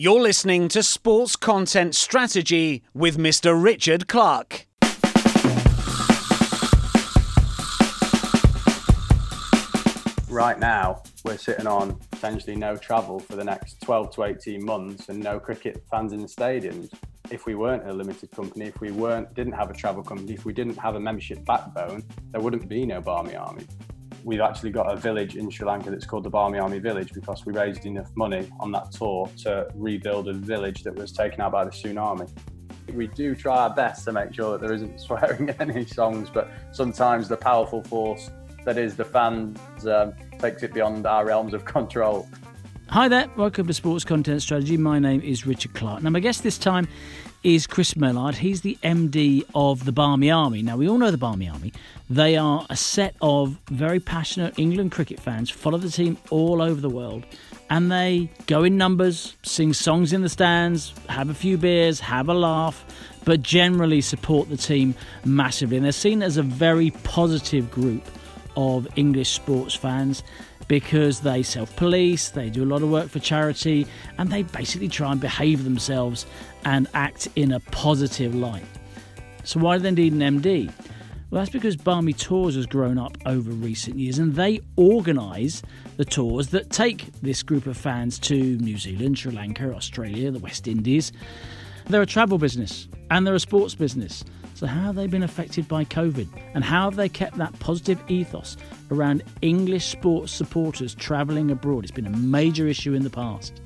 You're listening to Sports Content Strategy with Mr. Richard Clark. Right now, we're sitting on potentially no travel for the next 12 to 18 months and no cricket fans in the stadiums. If we weren't a limited company, if we weren't didn't have a travel company, if we didn't have a membership backbone, there wouldn't be no Barmy Army we've actually got a village in Sri Lanka that's called the Barmy Army Village because we raised enough money on that tour to rebuild a village that was taken out by the tsunami. We do try our best to make sure that there isn't swearing in any songs, but sometimes the powerful force that is the fans um, takes it beyond our realms of control. Hi there, welcome to Sports Content Strategy. My name is Richard Clark. Now, my guest this time is Chris Millard. He's the MD of the Barmy Army. Now, we all know the Barmy Army. They are a set of very passionate England cricket fans, follow the team all over the world, and they go in numbers, sing songs in the stands, have a few beers, have a laugh, but generally support the team massively. And they're seen as a very positive group of English sports fans because they self police, they do a lot of work for charity, and they basically try and behave themselves and act in a positive light. So, why do they need an MD? Well, that's because Barmy Tours has grown up over recent years and they organise the tours that take this group of fans to New Zealand, Sri Lanka, Australia, the West Indies. They're a travel business and they're a sports business. So, how have they been affected by COVID? And how have they kept that positive ethos around English sports supporters travelling abroad? It's been a major issue in the past.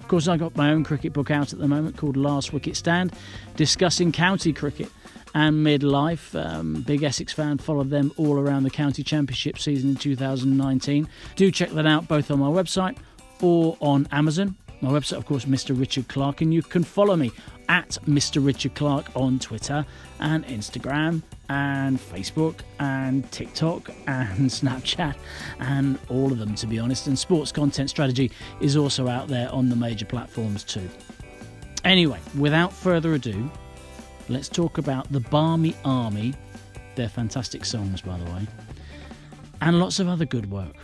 Of course, I got my own cricket book out at the moment called Last Wicket Stand, discussing county cricket and midlife. Um, big Essex fan, followed them all around the county championship season in 2019. Do check that out both on my website or on Amazon. My website, of course, Mr. Richard Clark, and you can follow me at Mr. Richard Clark on Twitter and Instagram and Facebook and TikTok and Snapchat and all of them, to be honest. And Sports Content Strategy is also out there on the major platforms too. Anyway, without further ado, let's talk about the Barmy Army. They're fantastic songs, by the way, and lots of other good work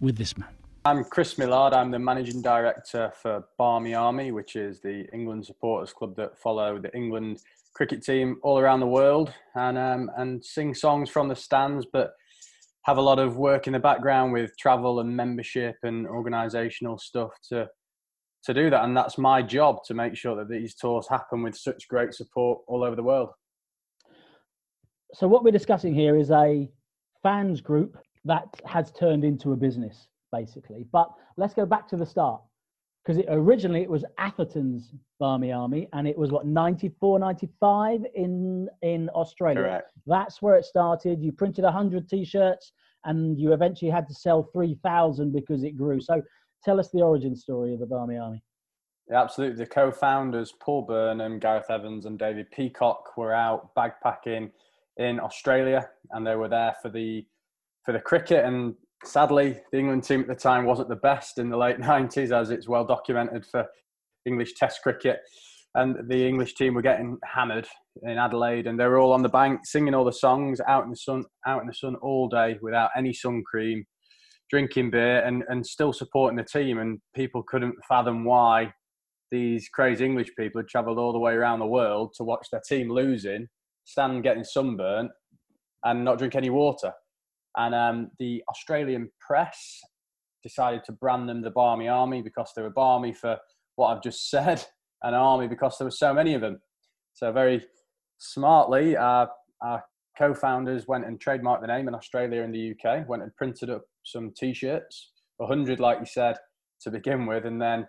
with this man. I'm Chris Millard. I'm the managing director for Barmy Army, which is the England supporters club that follow the England cricket team all around the world and um, and sing songs from the stands, but have a lot of work in the background with travel and membership and organisational stuff to to do that. And that's my job to make sure that these tours happen with such great support all over the world. So what we're discussing here is a fans group that has turned into a business basically. But let's go back to the start because it, originally it was Atherton's Barmy Army and it was what 94 95 in in Australia Correct. that's where it started you printed 100 t-shirts and you eventually had to sell 3000 because it grew so tell us the origin story of the Barmy Army. Yeah, absolutely. The co-founders Paul Burnham Gareth Evans and David Peacock were out bagpacking in Australia and they were there for the for the cricket. And sadly, the England team at the time wasn't the best in the late 90s, as it's well documented for English Test cricket. And the English team were getting hammered in Adelaide, and they were all on the bank singing all the songs out in the sun, out in the sun all day without any sun cream, drinking beer, and, and still supporting the team. And people couldn't fathom why these crazy English people had travelled all the way around the world to watch their team losing, stand getting sunburnt, and not drink any water and um, the Australian press decided to brand them the Barmy Army because they were barmy for what I've just said, an army because there were so many of them. So very smartly, uh, our co-founders went and trademarked the name in Australia and the UK. Went and printed up some T-shirts, hundred, like you said, to begin with, and then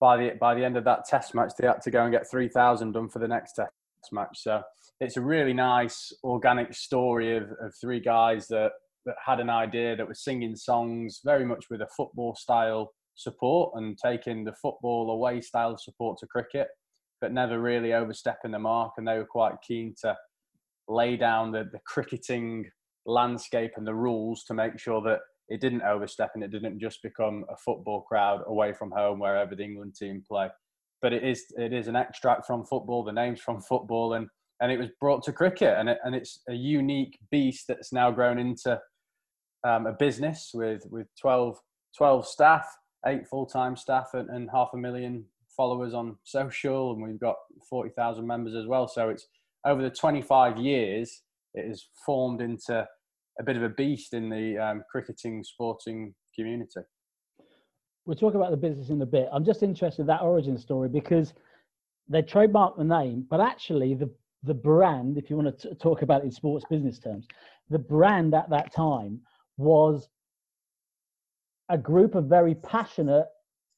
by the by the end of that test match, they had to go and get three thousand done for the next test match. So it's a really nice organic story of, of three guys that that had an idea that was singing songs very much with a football style support and taking the football away style support to cricket, but never really overstepping the mark. And they were quite keen to lay down the, the cricketing landscape and the rules to make sure that it didn't overstep and it didn't just become a football crowd away from home wherever the England team play. But it is it is an extract from football, the name's from football, and and it was brought to cricket, and it, and it's a unique beast that's now grown into um, a business with with 12, 12 staff, eight full time staff, and, and, half a million followers on social, and we've got forty thousand members as well. So it's over the twenty five years, it has formed into a bit of a beast in the um, cricketing sporting community. We'll talk about the business in a bit. I'm just interested in that origin story because they trademarked the name, but actually the the brand, if you want to t- talk about it in sports business terms, the brand at that time was a group of very passionate,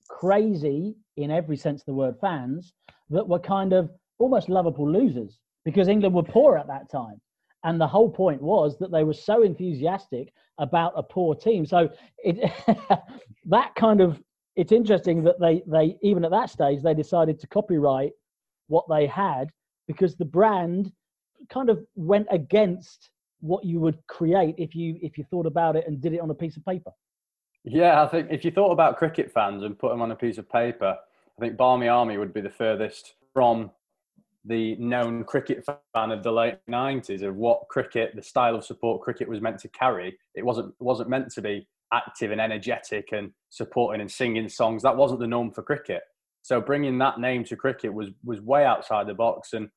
crazy in every sense of the word fans that were kind of almost lovable losers because England were poor at that time. And the whole point was that they were so enthusiastic about a poor team. So it, that kind of it's interesting that they they even at that stage they decided to copyright what they had because the brand kind of went against what you would create if you if you thought about it and did it on a piece of paper. Yeah, I think if you thought about cricket fans and put them on a piece of paper, I think Barmy Army would be the furthest from the known cricket fan of the late 90s of what cricket the style of support cricket was meant to carry. It wasn't wasn't meant to be active and energetic and supporting and singing songs. That wasn't the norm for cricket. So bringing that name to cricket was was way outside the box. And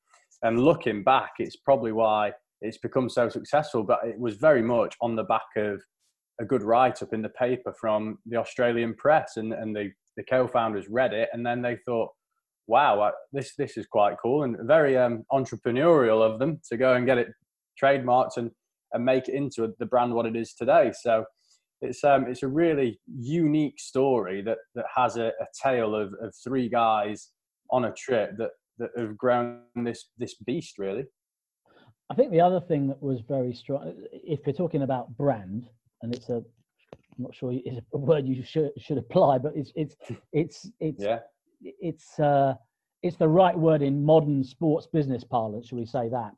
and looking back it's probably why it's become so successful. But it was very much on the back of a good write up in the paper from the Australian press. And and the the co-founders read it and then they thought wow, this this is quite cool and very um, entrepreneurial of them to go and get it trademarked and and make it into the brand what it is today. So it's um it's a really unique story that that has a, a tale of, of three guys on a trip that that have grown this this beast really. I think the other thing that was very strong, if you're talking about brand, and it's a, I'm not sure it's a word you should should apply, but it's it's it's it's yeah it's uh, it's the right word in modern sports business parlance, shall we say that?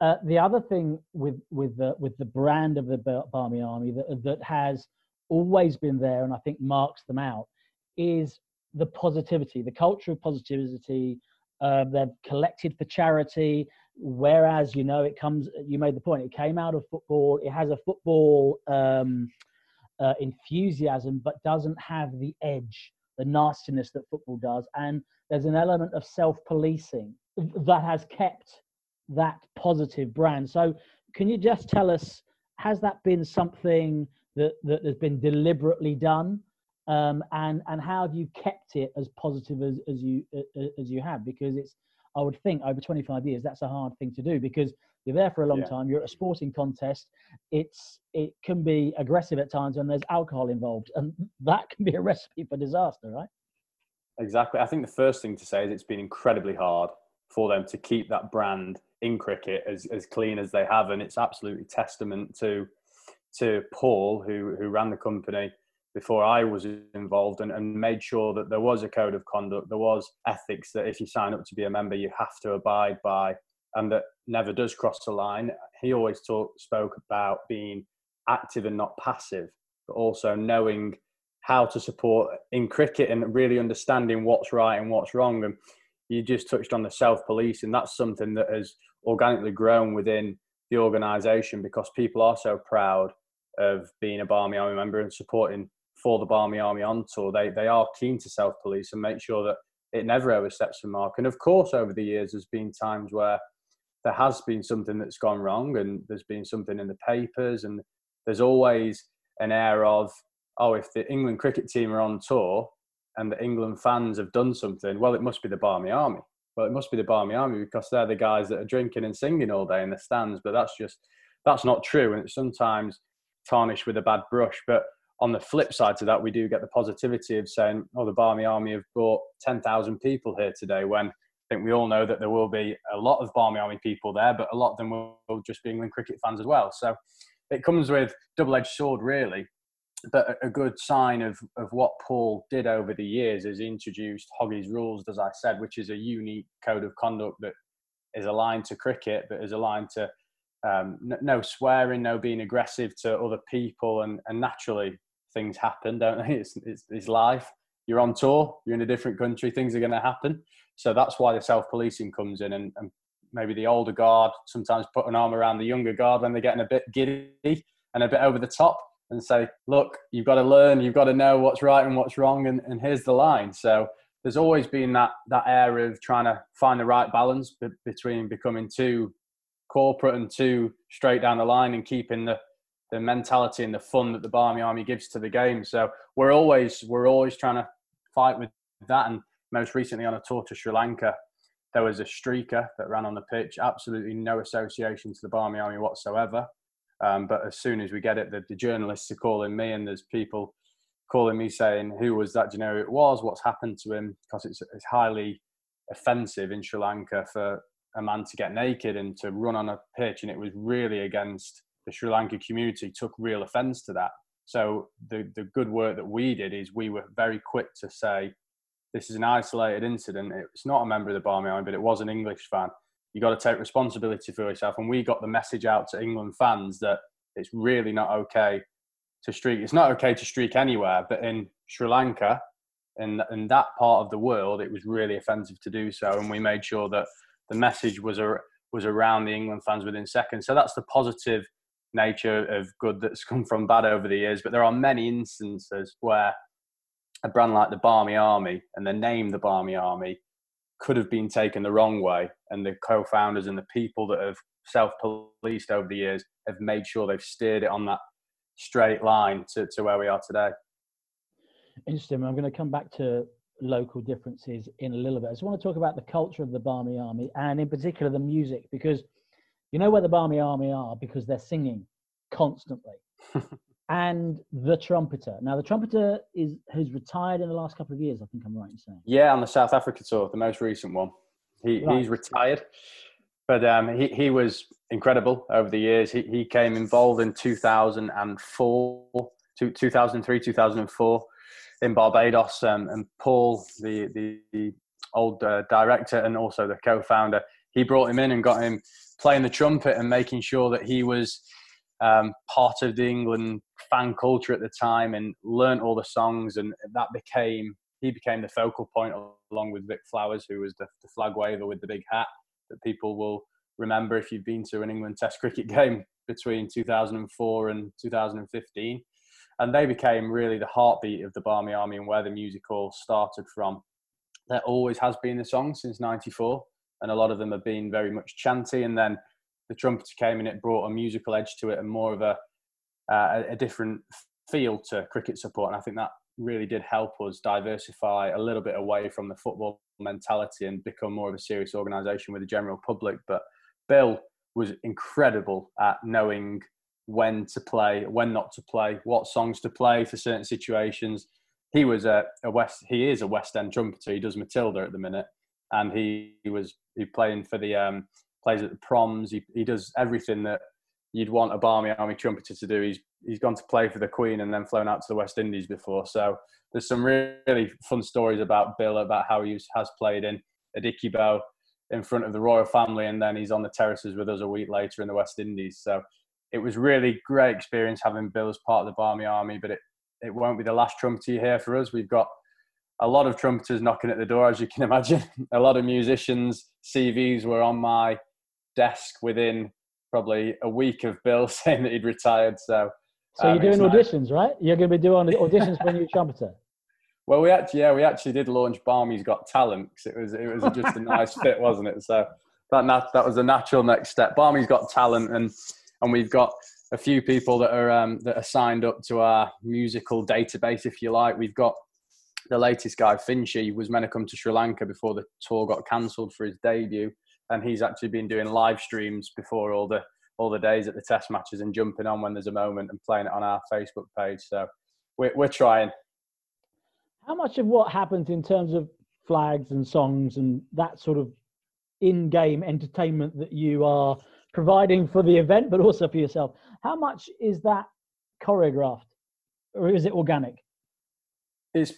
Uh, the other thing with with the with the brand of the Barmy Army that that has always been there, and I think marks them out, is the positivity, the culture of positivity. Uh, they've collected for charity, whereas you know it comes. You made the point. It came out of football. It has a football um, uh, enthusiasm, but doesn't have the edge the nastiness that football does. And there's an element of self policing that has kept that positive brand. So, can you just tell us, has that been something that, that has been deliberately done? Um, and and how have you kept it as positive as, as you as you have? Because it's I would think over 25 years that's a hard thing to do because you're there for a long yeah. time. You're at a sporting contest. It's it can be aggressive at times when there's alcohol involved, and that can be a recipe for disaster, right? Exactly. I think the first thing to say is it's been incredibly hard for them to keep that brand in cricket as, as clean as they have, and it's absolutely testament to to Paul who who ran the company before I was involved and, and made sure that there was a code of conduct, there was ethics that if you sign up to be a member, you have to abide by and that never does cross the line. He always talk, spoke about being active and not passive, but also knowing how to support in cricket and really understanding what's right and what's wrong. And you just touched on the self police, and that's something that has organically grown within the organisation because people are so proud of being a Barmy Army member and supporting for the Barmy Army on tour. They they are keen to self police and make sure that it never oversteps the mark. And of course, over the years, there's been times where there has been something that's gone wrong and there's been something in the papers and there's always an air of oh if the england cricket team are on tour and the england fans have done something well it must be the barmy army. Well it must be the barmy army because they're the guys that are drinking and singing all day in the stands but that's just that's not true and it's sometimes tarnished with a bad brush. But on the flip side to that we do get the positivity of saying oh the barmy army have brought 10,000 people here today when I think we all know that there will be a lot of Barmy Army people there, but a lot of them will just be England cricket fans as well. So it comes with double-edged sword, really. But a good sign of, of what Paul did over the years is introduced Hoggy's rules, as I said, which is a unique code of conduct that is aligned to cricket, but is aligned to um, no swearing, no being aggressive to other people, and, and naturally things happen, don't they? It's, it's, it's life. You're on tour, you're in a different country, things are going to happen. So that's why the self policing comes in, and, and, maybe the older guard sometimes put an arm around the younger guard when they're getting a bit giddy and a bit over the top, and say, "Look, you've got to learn, you've got to know what's right and what's wrong, and, and here's the line." So there's always been that that air of trying to find the right balance be- between becoming too corporate and too straight down the line and keeping the the mentality and the fun that the Barmy Army gives to the game. So we're always we're always trying to fight with that. And most recently on a tour to Sri Lanka, there was a streaker that ran on the pitch, absolutely no association to the Barmy Army whatsoever. Um, but as soon as we get it, the, the, journalists are calling me, and there's people calling me saying, "Who was that? Do you know who it was? What's happened to him?" Because it's it's highly offensive in Sri Lanka for a man to get naked and to run on a pitch, and it was really against the Sri Lanka community took real offence to that. So the the good work that we did is we were very quick to say this is an isolated incident. It's not a member of the Barmy Army, but it was an English fan. You got to take responsibility for yourself. And we got the message out to England fans that it's really not okay to streak. It's not okay to streak anywhere, but in Sri Lanka, in in that part of the world, it was really offensive to do so. And we made sure that the message was a, was around the England fans within seconds. So that's the positive nature of good that's come from bad over the years. But there are many instances where a brand like the Barmy Army and the name the Barmy Army could have been taken the wrong way. And the co founders and the people that have self policed over the years have made sure they've steered it on that straight line to, to where we are today. Interesting. I'm going to come back to local differences in a little bit. I just want to talk about the culture of the Barmy Army and, in particular, the music because you know where the Barmy Army are because they're singing constantly. and the trumpeter. Now, the trumpeter is has retired in the last couple of years. I think I'm right in saying. Yeah, on the South Africa tour, the most recent one. He right. he's retired, but um, he he was incredible over the years. He he came involved in 2004, 2003, 2004 in Barbados, um, and Paul, the the, the old uh, director and also the co-founder, he brought him in and got him playing the trumpet and making sure that he was um, part of the England fan culture at the time and learnt all the songs, and that became he became the focal point along with Vic Flowers, who was the, the flag waver with the big hat that people will remember if you've been to an England Test cricket game between 2004 and 2015. And they became really the heartbeat of the Barmy Army and where the music all started from. There always has been the song since '94, and a lot of them have been very much chanty. And then the trumpeter came and it brought a musical edge to it and more of a uh, a different feel to cricket support. And I think that really did help us diversify a little bit away from the football mentality and become more of a serious organisation with the general public. But Bill was incredible at knowing when to play, when not to play, what songs to play for certain situations. He was a, a West. He is a West End trumpeter. He does Matilda at the minute, and he, he was he playing for the um, plays at the proms. He, he does everything that you'd want a Barmy Army trumpeter to do. He's he's gone to play for the Queen and then flown out to the West Indies before. So there's some really fun stories about Bill about how he has played in Adikibo in front of the royal family, and then he's on the terraces with us a week later in the West Indies. So it was really great experience having Bill as part of the Barmy Army, but it it won't be the last trumpeter you hear for us. We've got a lot of trumpeters knocking at the door, as you can imagine. a lot of musicians' CVs were on my desk within probably a week of Bill saying that he'd retired. So, so um, you're doing auditions, nice. right? You're going to be doing auditions for a new trumpeter. Well, we actually, yeah, we actually did launch Barmy's Got Talent because it was it was just a nice fit, wasn't it? So that nat- that was a natural next step. Barmy's Got Talent, and and we've got a few people that are um, that are signed up to our musical database, if you like. We've got the latest guy, Finchy, was meant to come to Sri Lanka before the tour got cancelled for his debut and he's actually been doing live streams before all the all the days at the test matches and jumping on when there's a moment and playing it on our Facebook page. So we're we're trying. How much of what happens in terms of flags and songs and that sort of in-game entertainment that you are providing for the event, but also for yourself, how much is that choreographed, or is it organic? It's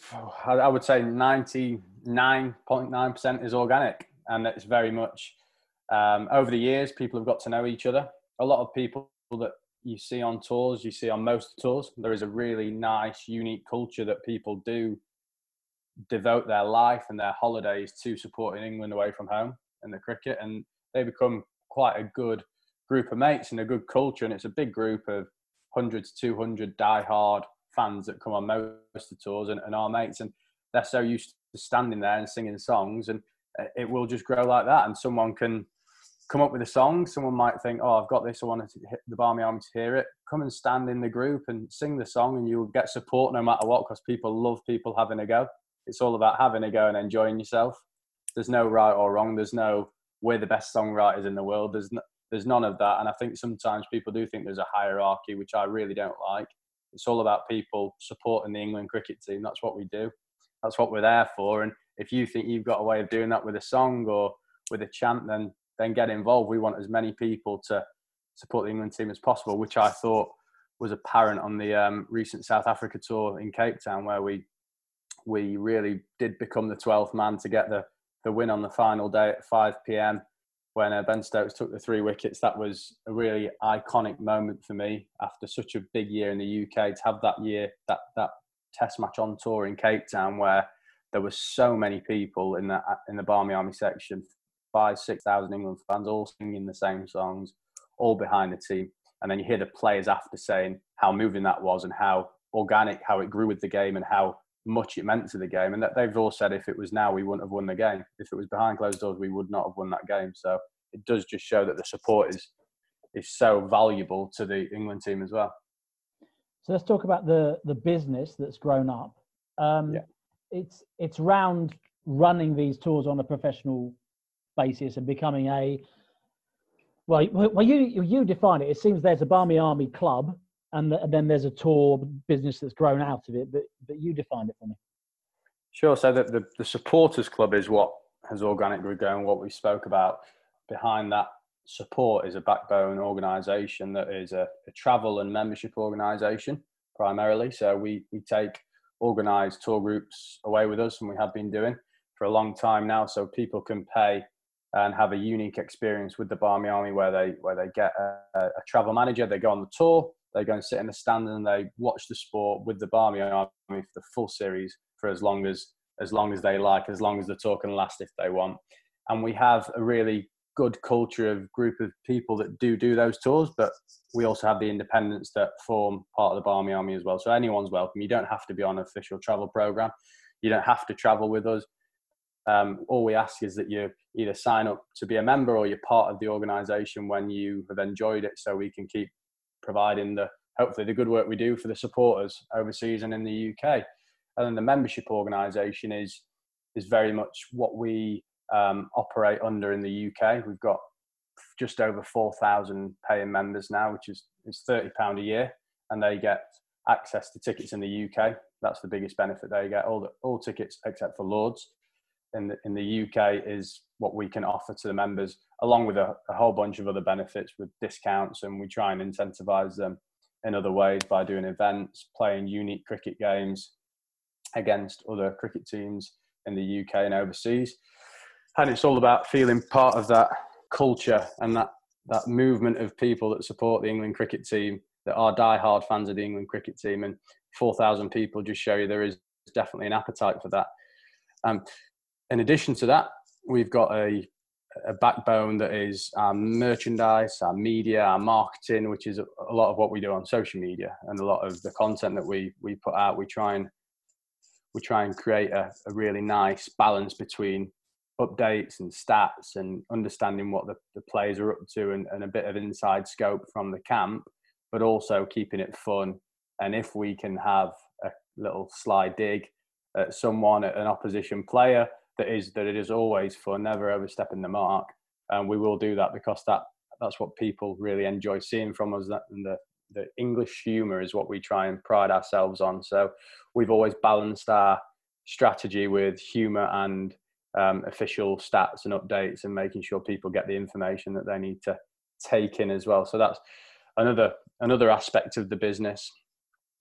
I would say ninety nine point nine percent is organic, and it's very much um, over the years, people have got to know each other. A lot of people that you see on tours, you see on most tours, there is a really nice, unique culture that people do devote their life and their holidays to supporting England away from home in the cricket, and they become quite a good group of mates and a good culture. And it's a big group of 100 to 200 die-hard fans that come on most of the tours and, and our mates, and they're so used to standing there and singing songs, and uh, it will just grow like that. And someone can come up with a song. Someone might think, "Oh, I've got this. I want to hit the Barmy Army to hear it." Come and stand in the group and sing the song, and you'll get support no matter what, because people love people having a go. It's all about having a go and enjoying yourself. There's no right or wrong. There's no we're the best songwriters in the world. There's no, there's none of that. And I think sometimes people do think there's a hierarchy, which I really don't like. It's all about people supporting the England cricket team. That's what we do. That's what we're there for. And if you think you've got a way of doing that with a song or with a chant, then then get involved. We want as many people to support the England team as possible, which I thought was apparent on the um, recent South Africa tour in Cape Town, where we we really did become the 12th man to get the the win on the final day at 5 p.m. when uh, Ben Stokes took the three wickets. That was a really iconic moment for me after such a big year in the UK to have that year that that Test match on tour in Cape Town where there were so many people in the in the Barmy Army section, five six thousand England fans all singing the same songs, all behind the team, and then you hear the players after saying how moving that was and how organic, how it grew with the game, and how much it meant to the game. And that they've all said if it was now, we wouldn't have won the game. If it was behind closed doors, we would not have won that game. So it does just show that the support is is so valuable to the England team as well. So let's talk about the the business that's grown up. Um, yeah. It's it's round running these tours on a professional basis and becoming a well, well you you define it. It seems there's a Barmy Army club and, the, and then there's a tour business that's grown out of it. But but you defined it for me. Sure. So the, the, the supporters club is what has organically grown. What we spoke about behind that support is a backbone organisation that is a, a, travel and membership organisation primarily. So we we take organised tour groups away with us, and we have been doing for a long time now. So people can pay and have a unique experience with the Barmy Army, where they where they get a, a travel manager, they go on the tour, they go and sit in the stand and they watch the sport with the Barmy Army for the full series for as long as as long as they like, as long as the tour can last if they want. And we have a really good culture of group of people that do do those tours, but we also have the independents that form part of the Barmy Army as well. So anyone's welcome. You don't have to be on an official travel program. You don't have to travel with us. Um, all we ask is that you either sign up to be a member or you're part of the organisation when you have enjoyed it, so we can keep providing the hopefully the good work we do for the supporters overseas and in the UK. And then the membership organisation is is very much what we um, operate under in the UK. We've got just over four thousand paying members now, which is is thirty pound a year, and they get access to tickets in the UK. That's the biggest benefit they get. All the all tickets except for Lords in the in the UK is what we can offer to the members, along with a, a whole bunch of other benefits with discounts, and we try and incentivize them in other ways by doing events, playing unique cricket games against other cricket teams in the UK and overseas. And it's all about feeling part of that culture and that, that movement of people that support the England cricket team, that are die-hard fans of the England cricket team. And 4,000 people just show you there is definitely an appetite for that. Um, in addition to that, we've got a, a backbone that is our merchandise, our media, our marketing, which is a, lot of what we do on social media and a lot of the content that we we put out. We try and we try and create a, a really nice balance between updates and stats and understanding what the, the players are up to and, and a bit of inside scope from the camp, but also keeping it fun. And if we can have a little sly dig at someone, at an opposition player, that is that it is always for never overstepping the mark. And we will do that because that that's what people really enjoy seeing from us. That and the the English humour is what we try and pride ourselves on. So we've always balanced our strategy with humour and um, official stats and updates, and making sure people get the information that they need to take in as well. So that's another another aspect of the business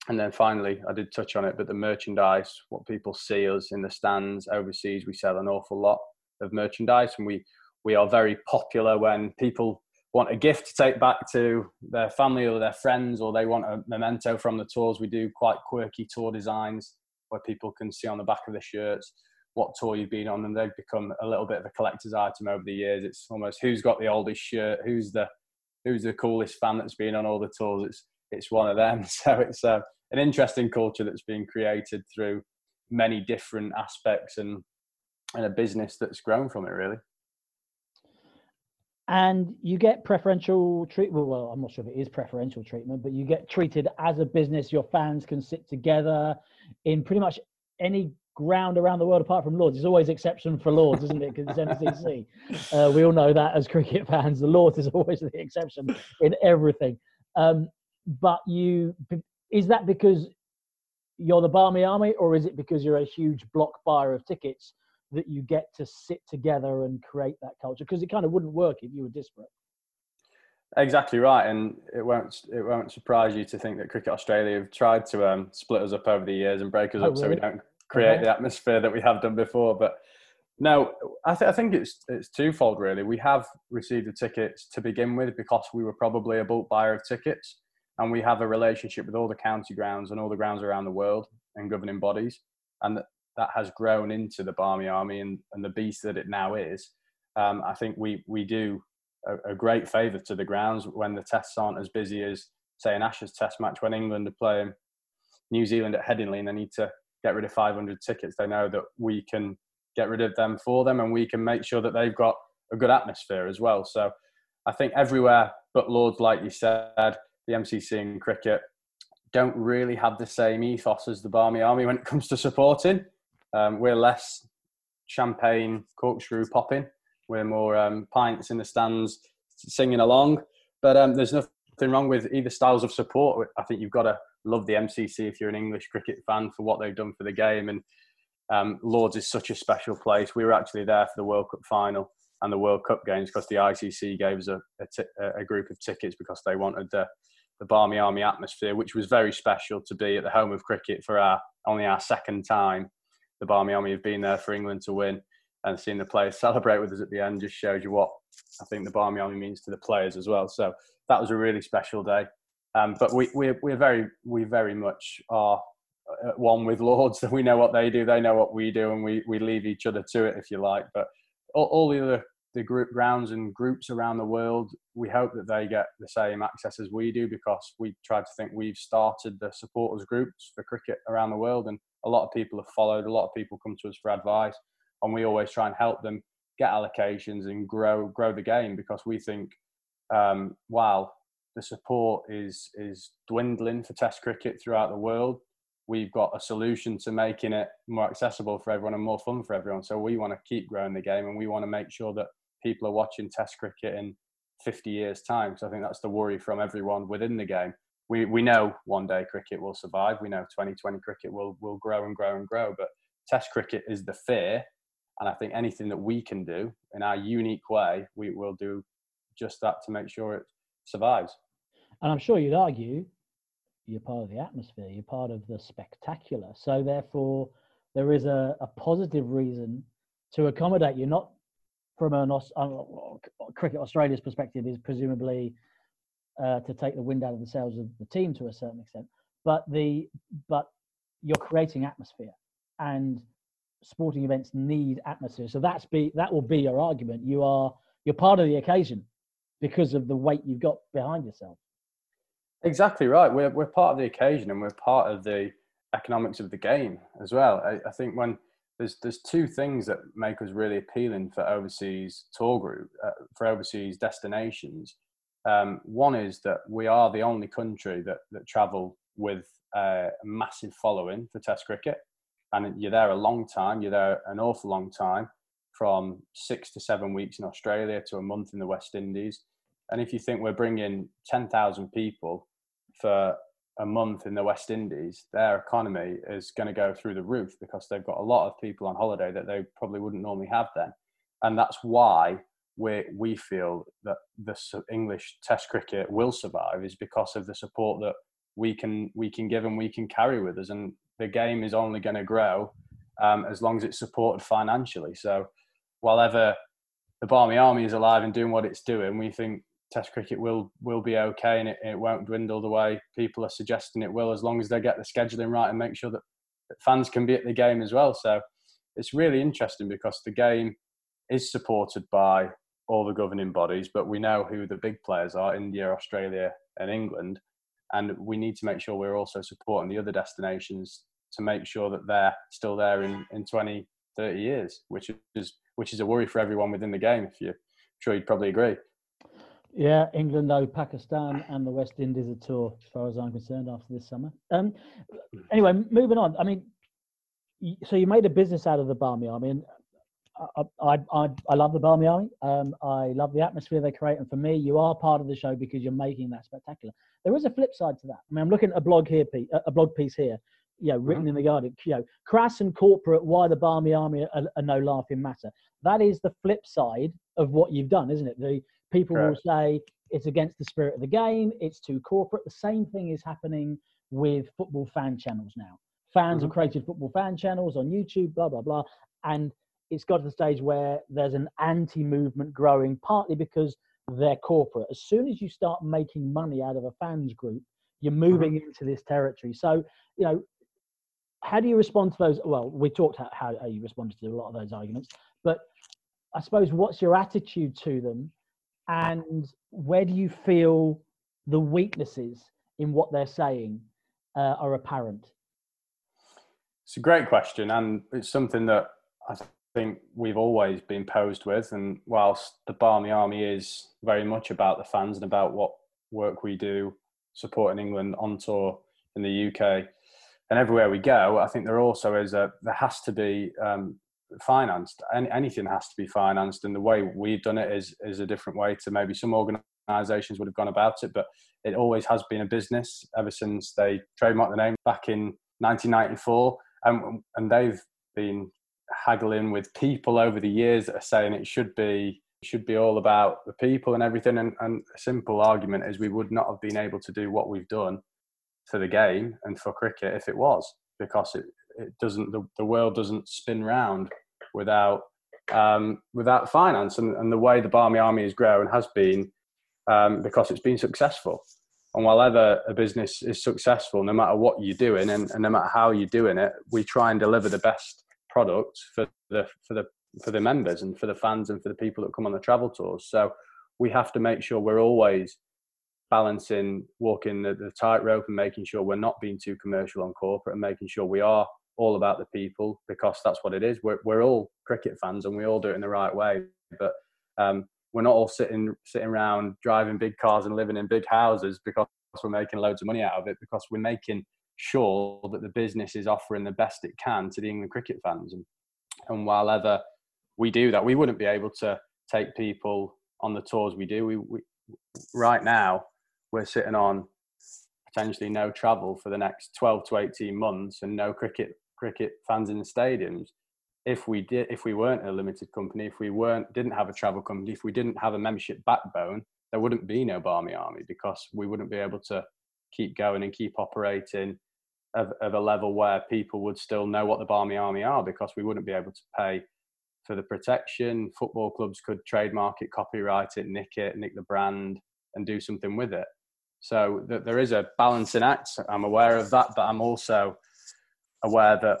and then finally, I did touch on it, but the merchandise, what people see us in the stands overseas, we sell an awful lot of merchandise, and we we are very popular when people want a gift to take back to their family or their friends, or they want a memento from the tours. We do quite quirky tour designs where people can see on the back of the shirts what tour you've been on, and they've become a little bit of a collector's item over the years. It's almost who's got the oldest shirt, who's the who's the coolest fan that's been on all the tours. It's it's one of them. So it's uh, an interesting culture that's been created through many different aspects and and a business that's grown from it really and you get preferential treatment. Well, I'm not sure if it is preferential treatment, but you get treated as a business. Your fans can sit together in pretty much any ground around the world apart from Lords. There's always exception for Lords, isn't it? Because it's MCC. Uh, we all know that as cricket fans, the Lords is always the exception in everything. Um, but you is that because you're the Barmy Army, or is it because you're a huge block buyer of tickets that you get to sit together and create that culture because it kind of wouldn't work if you were disparate. Exactly right, and it won't it won't surprise you to think that Cricket Australia have tried to um, split us up over the years and break us oh, up really? so we don't create okay. the atmosphere that we have done before. But no, I, th- I think it's it's twofold really. We have received the tickets to begin with because we were probably a bulk buyer of tickets, and we have a relationship with all the county grounds and all the grounds around the world and governing bodies, and that has grown into the Barmy Army and, and the beast that it now is, um, I think we we do a, a great favour to the grounds when the tests aren't as busy as say an Ashes Test match when England are playing New Zealand at Headingley and they need to get rid of 500 tickets. They know that we can get rid of them for them and we can make sure that they've got a good atmosphere as well. So I think everywhere but Lords, like you said, the MCC and cricket don't really have the same ethos as the Barmy Army when it comes to supporting. Um, we're less champagne corkscrew popping. We're more um, pints in the stands singing along. But um, there's nothing wrong with either styles of support. I think you've got to love the MCC if you're an English cricket fan for what they've done for the game. And um, Lords is such a special place. We were actually there for the World Cup final and the World Cup games because the ICC gave us a, a, t- a group of tickets because they wanted the, the Barmy Army atmosphere, which was very special to be at the home of cricket for our only our second time the Barmy Army have been there for England to win and seeing the players celebrate with us at the end just shows you what I think the Barmy Army means to the players as well. So that was a really special day. Um, but we, we're, we're very, we very much are one with Lords. we know what they do, they know what we do, and we, we leave each other to it, if you like. But all, all the other the group grounds and groups around the world, we hope that they get the same access as we do because we try to think we've started the supporters groups for cricket around the world, and a lot of people have followed. A lot of people come to us for advice, and we always try and help them get allocations and grow grow the game because we think um, while the support is is dwindling for Test cricket throughout the world, we've got a solution to making it more accessible for everyone and more fun for everyone. So we want to keep growing the game, and we want to make sure that people are watching Test cricket in 50 years' time. So I think that's the worry from everyone within the game we, we know one day cricket will survive. We know 2020 cricket will, will grow and grow and grow. But Test cricket is the fear. And I think anything that we can do in our unique way, we will do just that to make sure it survives. And I'm sure you'd argue you're part of the atmosphere, you're part of the spectacular. So, therefore, there is a, a positive reason to accommodate you, not from an uh, cricket Australia's perspective, is presumably uh, to take the wind out of the sails of the team to a certain extent. But the but you're creating atmosphere, and sporting events need atmosphere. So that's be that will be your argument. You are you're part of the occasion because of the weight you've got behind yourself. Exactly right. We're we're part of the occasion, and we're part of the economics of the game as well. I, I think when there's there's two things that make us really appealing for overseas tour group uh, for overseas destinations um, one is that we are the only country that, that travel with a massive following for Test cricket. And you're there a long time, you're there an awful long time, from six to seven weeks in Australia to a month in the West Indies. And if you think we're bringing 10,000 people for a month in the West Indies, their economy is going to go through the roof because they've got a lot of people on holiday that they probably wouldn't normally have then. And that's why we we feel that the English Test cricket will survive is because of the support that we can we can give and we can carry with us, and the game is only going to grow um, as long as it's supported financially. So, while ever the Barmy Army is alive and doing what it's doing, we think Test cricket will will be okay and it, it won't dwindle the way people are suggesting it will, as long as they get the scheduling right and make sure that, fans can be at the game as well. So, it's really interesting because the game is supported by all the governing bodies, but we know who the big players are India, Australia, and England. And we need to make sure we're also supporting the other destinations to make sure that they're still there in, in 20, 30 years, which is which is a worry for everyone within the game. If you, I'm sure you'd probably agree. Yeah, England owe Pakistan and the West Indies a tour, as far as I'm concerned, after this summer. Um, anyway, moving on. I mean, so you made a business out of the Barmy Army, and I, I, I, I love the Barmy Army. Um, I love the atmosphere they create, and for me, you are part of the show because you're making that spectacular. There is a flip side to that. I mean, I'm looking at a blog here, a blog piece here, you know, written mm-hmm. in the Guardian, you know, crass and corporate, why the Barmy Army are, are, no laughing matter. That is the flip side of what you've done, isn't it? The people will say it's against the spirit of the game, it's too corporate. The same thing is happening with football fan channels now. Fans mm-hmm. have created football fan channels on YouTube, blah blah blah, and it's got to the stage where there's an anti-movement growing, partly because they're corporate. As soon as you start making money out of a fans group, you're moving mm-hmm. into this territory. So, you know, how do you respond to those? Well, we talked about how, how you responded to a lot of those arguments, but I suppose what's your attitude to them, and where do you feel the weaknesses in what they're saying uh, are apparent? It's a great question, and it's something that I think we've always been posed with. And whilst the Barmy Army is very much about the fans and about what work we do supporting England on tour in the UK, and everywhere we go, I think there also is a there has to be um, financed. Any, anything has to be financed, and the way we've done it is is a different way to maybe some organisations would have gone about it. But it always has been a business ever since they trademarked the name back in 1994, and and they've been haggling with people over the years that are saying it should be should be all about the people and everything. And, and a simple argument is we would not have been able to do what we've done for the game and for cricket if it was because it, it doesn't the, the world doesn't spin round without um, without finance and, and the way the Barmy Army has grown has been um, because it's been successful. And while ever a business is successful, no matter what you're doing and, and no matter how you're doing it, we try and deliver the best product for the for the for the members and for the fans and for the people that come on the travel tours. So we have to make sure we're always balancing walking the, the tightrope and making sure we're not being too commercial on corporate and making sure we are all about the people because that's what it is. We're, we're all cricket fans and we all do it in the right way. But um, we're not all sitting sitting around driving big cars and living in big houses because we're making loads of money out of it because we're making sure that the business is offering the best it can to the England cricket fans. And, and while ever we do that, we wouldn't be able to take people on the tours we do. We, we right now we're sitting on potentially no travel for the next 12 to 18 months and no cricket cricket fans in the stadiums if we did if we weren't a limited company if we weren't didn't have a travel company if we didn't have a membership backbone there wouldn't be no barmy army because we wouldn't be able to keep going and keep operating of, of a level where people would still know what the barmy army are because we wouldn't be able to pay for the protection football clubs could trademark it copyright it nick it nick the brand and do something with it so th- there is a balancing act. I'm aware of that, but I'm also aware that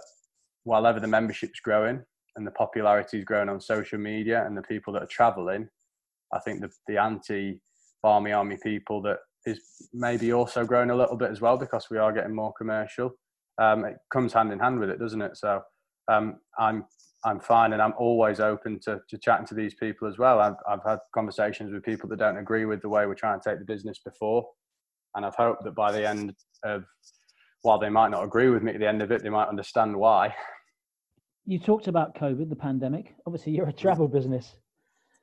while ever the membership's growing and the popularity is growing on social media and the people that are traveling, I think the, the anti Barmy Army people that is maybe also growing a little bit as well because we are getting more commercial. Um, it comes hand in hand with it, doesn't it? So um, I'm I'm fine, and I'm always open to, to chatting to these people as well. I've I've had conversations with people that don't agree with the way we're trying to take the business before, and I've hoped that by the end of, while they might not agree with me at the end of it, they might understand why. You talked about COVID, the pandemic. Obviously, you're a travel business.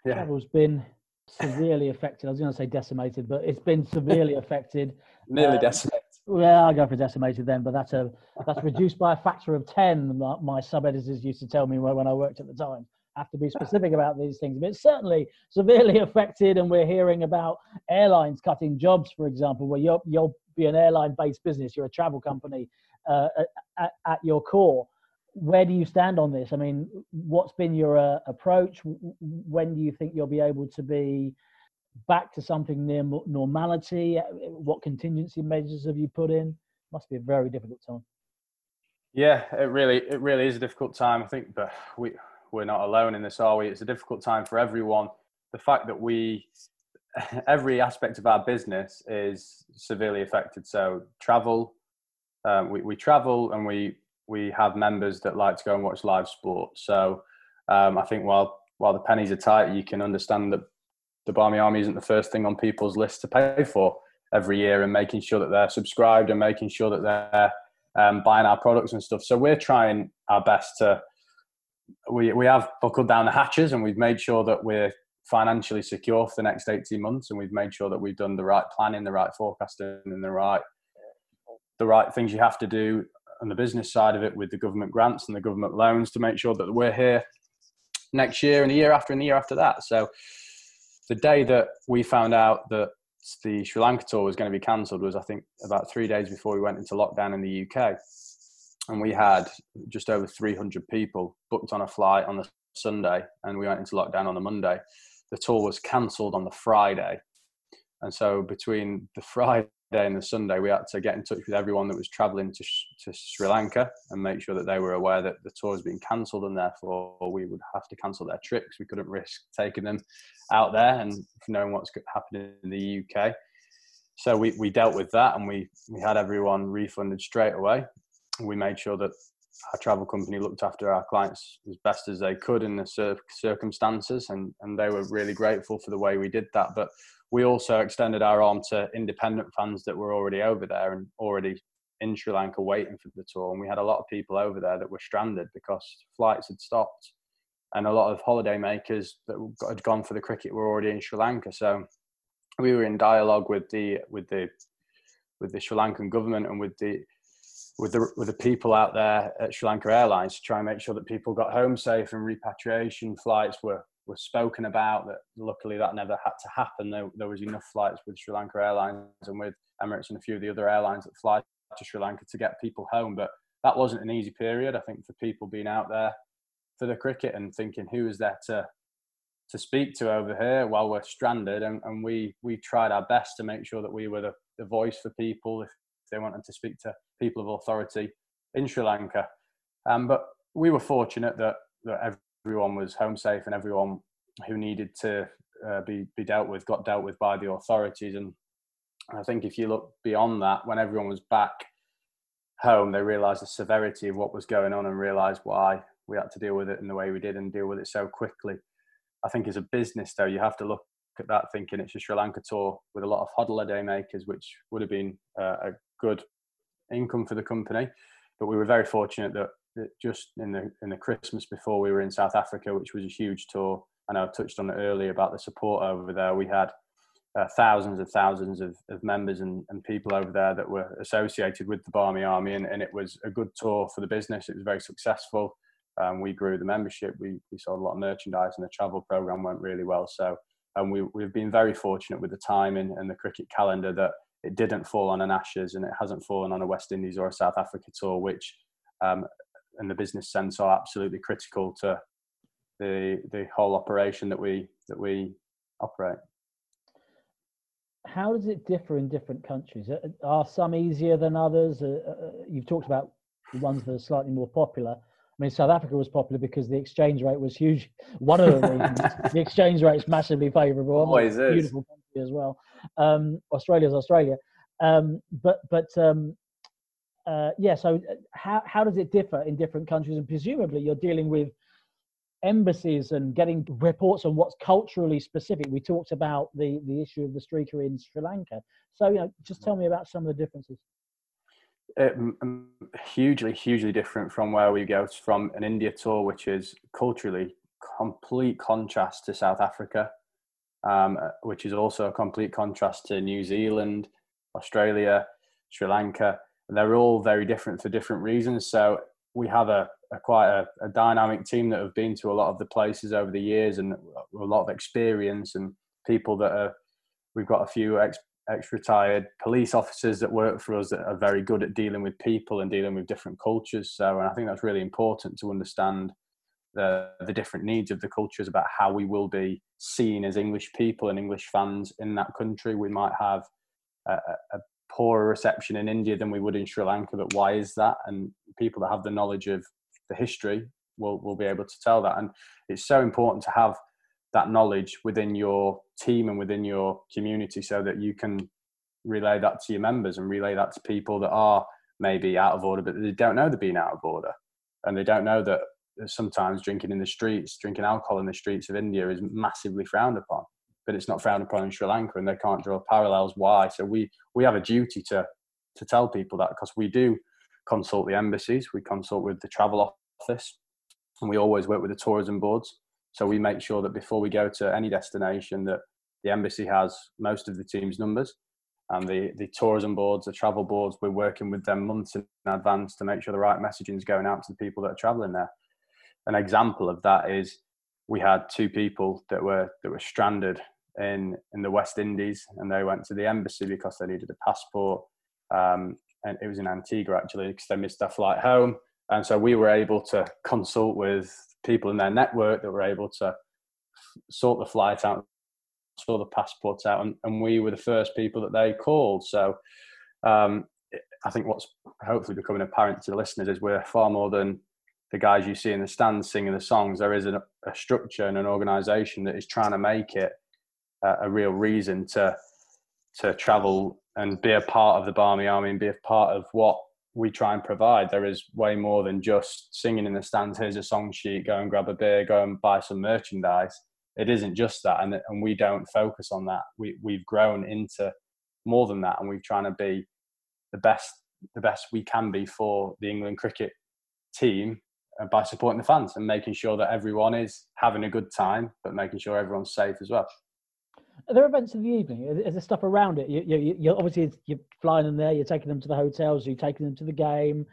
Yeah. Travel's been severely affected. I was going to say decimated, but it's been severely affected. Nearly uh, decimated. Well, I go for decimated then, but that's a that's reduced by a factor of ten. My, my sub editors used to tell me when I worked at the time have to be specific about these things. But it's certainly severely affected, and we're hearing about airlines cutting jobs, for example, where you'll, you'll be an airline-based business, you're a travel company uh, at, at, your core. Where do you stand on this? I mean, what's been your uh, approach? When do you think you'll be able to be back to something near normality? What contingency measures have you put in? Must be a very difficult time. Yeah, it really, it really is a difficult time. I think, but we we're not alone in this, are we? It's a difficult time for everyone. The fact that we, every aspect of our business is severely affected. So travel, um, we, we travel and we we have members that like to go and watch live sport. So um, I think while while the pennies are tight, you can understand that the Barmy Army isn't the first thing on people's list to pay for every year, and making sure that they're subscribed and making sure that they're um, buying our products and stuff. So we're trying our best to. We we have buckled down the hatches and we've made sure that we're financially secure for the next 18 months and we've made sure that we've done the right planning the right forecasting and the right the right things you have to do on the business side of it with the government grants and the government loans to make sure that we're here next year and the year after and the year after that. So the day that we found out that the Sri Lanka tour was going to be cancelled was I think about three days before we went into lockdown in the UK, and we had just over 300 people booked on a flight on the Sunday, and we went into lockdown on the Monday the tour was cancelled on the Friday. And so between the Friday and the Sunday, we had to get in touch with everyone that was traveling to, to Sri Lanka and make sure that they were aware that the tour was being cancelled and therefore we would have to cancel their trips. We couldn't risk taking them out there and knowing what's happening in the UK. So we, we dealt with that and we, we had everyone refunded straight away. We made sure that our travel company looked after our clients as best as they could in the circumstances, and, and they were really grateful for the way we did that. But we also extended our arm to independent fans that were already over there and already in Sri Lanka waiting for the tour. And we had a lot of people over there that were stranded because flights had stopped, and a lot of holiday makers that had gone for the cricket were already in Sri Lanka. So we were in dialogue with the with the with the Sri Lankan government and with the with the with the people out there at Sri Lanka Airlines to try and make sure that people got home safe and repatriation flights were were spoken about. That luckily that never had to happen. There, there was enough flights with Sri Lanka Airlines and with Emirates and a few of the other airlines that fly to Sri Lanka to get people home. But that wasn't an easy period. I think for people being out there for the cricket and thinking who is there to to speak to over here while we're stranded and, and we we tried our best to make sure that we were the, the voice for people if they wanted to speak to people of authority in Sri Lanka. Um, but we were fortunate that, that everyone was home safe and everyone who needed to uh, be, be dealt with got dealt with by the authorities. And I think if you look beyond that, when everyone was back home, they realised the severity of what was going on and realised why we had to deal with it in the way we did and deal with it so quickly. I think as a business, though, you have to look at that thinking it's a Sri Lanka tour with a lot of huddle day makers, which would have been uh, a good income for the company. But we were very fortunate that, just in the in the Christmas before we were in South Africa, which was a huge tour, and I touched on it earlier about the support over there. We had uh, thousands and thousands of, of members and, and people over there that were associated with the Barmy Army, and, and it was a good tour for the business. It was very successful. Um, we grew the membership. We, we sold a lot of merchandise, and the travel program went really well. So, and we, we've been very fortunate with the timing and the cricket calendar that it didn't fall on an Ashes and it hasn't fallen on a West Indies or a South Africa tour, which um, in the business sense are absolutely critical to the the whole operation that we that we operate. How does it differ in different countries? Are some easier than others? Uh, uh, you've talked about the ones that are slightly more popular. I mean, South Africa was popular because the exchange rate was huge. One of the reasons the exchange rate is massively favourable. Always is. Beautiful country as well. Um, Australia's Australia, um, but but um, uh, yeah. So uh, how how does it differ in different countries? And presumably you're dealing with embassies and getting reports on what's culturally specific. We talked about the the issue of the streaker in Sri Lanka. So you know, just tell me about some of the differences. It, hugely, hugely different from where we go from an India tour, which is culturally complete contrast to South Africa um, uh, which is also a complete contrast to New Zealand, Australia, Sri Lanka. And they're all very different for different reasons. So we have a, a quite a, a, dynamic team that have been to a lot of the places over the years and a lot of experience and people that are. We've got a few ex, ex-retired police officers that work for us that are very good at dealing with people and dealing with different cultures. So, and I think that's really important to understand the, the different needs of the cultures about how we will be seen as English people and English fans in that country. We might have a, a poorer reception in India than we would in Sri Lanka, but why is that? And people that have the knowledge of the history will, will be able to tell that. And it's so important to have that knowledge within your team and within your community so that you can relay that to your members and relay that to people that are maybe out of order, but they don't know they're being out of order, and they don't know that sometimes drinking in the streets, drinking alcohol in the streets of India is massively frowned upon. But it's not frowned upon in Sri Lanka, and they can't draw parallels. Why? So we we have a duty to to tell people that because we do consult the embassies, we consult with the travel office, and we always work with the tourism boards. So we make sure that before we go to any destination, that the embassy has most of the team's numbers, and the the tourism boards, the travel boards, we're working with them months in advance to make sure the right messaging is going out to the people that are traveling there. An example of that is we had two people that were that were stranded in in the West Indies, and they went to the embassy because they needed a passport. Um, and it was in Antigua actually because they missed their flight home. And so we were able to consult with people in their network that were able to sort the flight out, sort the passports out, and, and we were the first people that they called. So um, I think what's hopefully becoming apparent to the listeners is we're far more than the guys you see in the stands singing the songs. There is a, a structure and an organisation that is trying to make it a, a real reason to to travel and be a part of the Barmy Army and be a part of what we try and provide. There is way more than just singing in the stands. Here's a song sheet. Go and grab a beer. Go and buy some merchandise. It isn't just that, and and we don't focus on that. We we've grown into more than that, and we're trying to be the best the best we can be for the England cricket team uh, by supporting the fans and making sure that everyone is having a good time, but making sure everyone's safe as well. Are there events in the evening? Is there stuff around it? You, you, you obviously you're flying them there. You're taking them to the hotels. You're taking them to the game,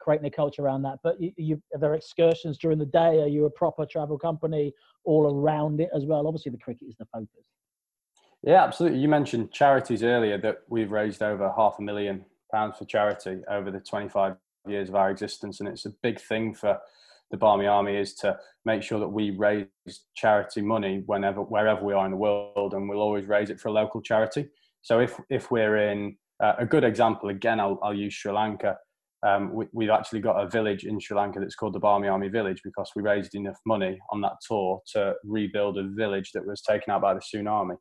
creating a culture around that. But you, you, are there excursions during the day? Are you a proper travel company all around it as well? Obviously, the cricket is the focus. Yeah, absolutely. You mentioned charities earlier that we've raised over half a million pounds for charity over the 25 years of our existence, and it's a big thing for the Barmy Army is to make sure that we raise charity money whenever wherever we are in the world, and we'll always raise it for a local charity. So if if we're in uh, a good example, again, I'll, I'll use Sri Lanka. Um, we, have actually got a village in Sri Lanka that's called the Barmy Army Village because we raised enough money on that tour to rebuild a village that was taken out by the tsunami.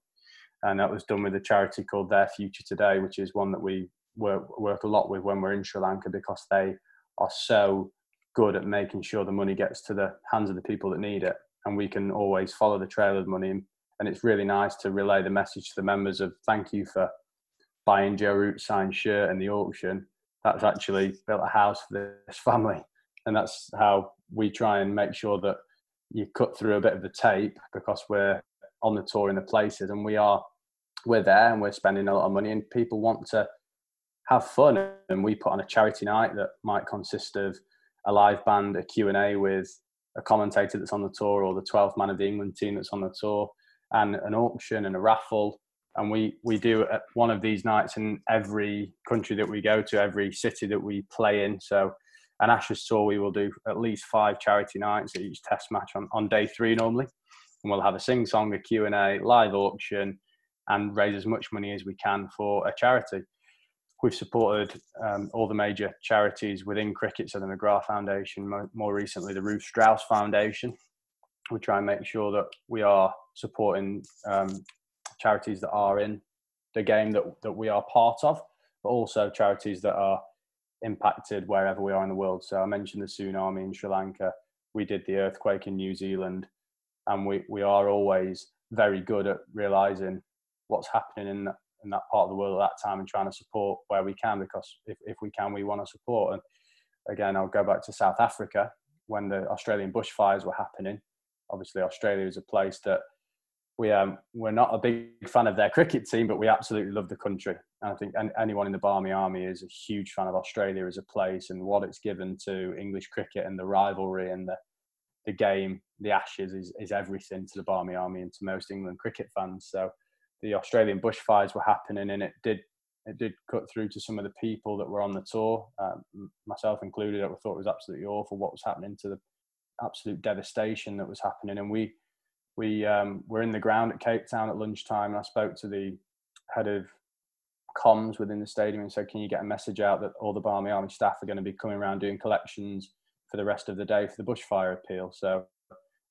And that was done with a charity called Their Future Today, which is one that we work, work a lot with when we're in Sri Lanka because they are so good at making sure the money gets to the hands of the people that need it. And we can always follow the trail of the money. And it's really nice to relay the message to the members of thank you for buying Joe Root signed shirt in the auction. That's actually built a house for this family. And that's how we try and make sure that you cut through a bit of the tape because we're on the tour in the places and we are we're there and we're spending a lot of money and people want to have fun. And we put on a charity night that might consist of a live band, a Q&A with a commentator that's on the tour or the 12th man of the England team that's on the tour and an auction and a raffle. And we, we do one of these nights in every country that we go to, every city that we play in. So an Ashes tour, we will do at least five charity nights at each test match on, on day three normally. And we'll have a sing song, a Q&A, live auction and raise as much money as we can for a charity we've supported um, all the major charities within cricket, so the McGrath Foundation, more, recently the Ruth Strauss Foundation. We try and make sure that we are supporting um, charities that are in the game that, that we are part of, but also charities that are impacted wherever we are in the world. So I mentioned the tsunami in Sri Lanka, we did the earthquake in New Zealand, and we, we are always very good at realizing what's happening in in that part of the world at that time and trying to support where we can because if, if we can we want to support. And again i'll go back to south africa when the australian bushfires were happening. Obviously australia is a place that we um, we're not a big fan of their cricket team but we absolutely love the country. And i think anyone in the barmy army is a huge fan of australia as a place and what it's given to english cricket and the rivalry and the the game the ashes is, is everything to the barmy army and to most england cricket fans. So the Australian bushfires were happening, and it did it did cut through to some of the people that were on the tour, um, myself included. I thought it was absolutely awful what was happening to the absolute devastation that was happening, and we we um, were in the ground at Cape Town at lunchtime, and I spoke to the head of comms within the stadium and said, "Can you get a message out that all the Barmy Army staff are going to be coming around doing collections for the rest of the day for the bushfire appeal?" So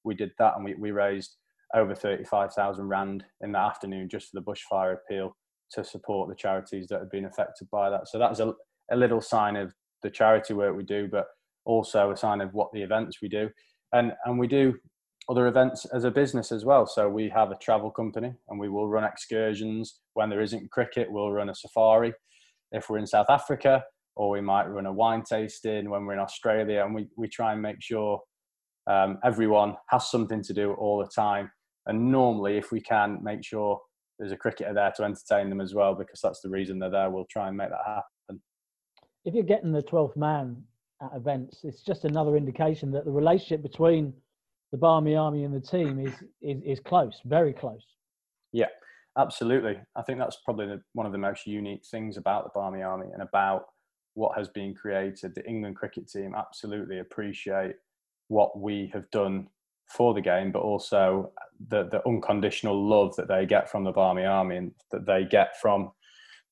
we did that, and we we raised over 35,000 Rand in the afternoon just for the bushfire appeal to support the charities that have been affected by that. So that was a, a little sign of the charity work we do, but also a sign of what the events we do. And and we do other events as a business as well. So we have a travel company and we will run excursions. When there isn't cricket, we'll run a safari. If we're in South Africa, or we might run a wine tasting when we're in Australia, and we, we try and make sure um, everyone has something to do all the time. And normally, if we can, make sure there's a cricketer there to entertain them as well, because that's the reason they're there. We'll try and make that happen. If you're getting the 12th man at events, it's just another indication that the relationship between the Barmy Army and the team is, is, is close, very close. Yeah, absolutely. I think that's probably the, one of the most unique things about the Barmy Army and about what has been created. The England cricket team absolutely appreciate what we have done for the game, but also the, the unconditional love that they get from the Barmy Army and that they get from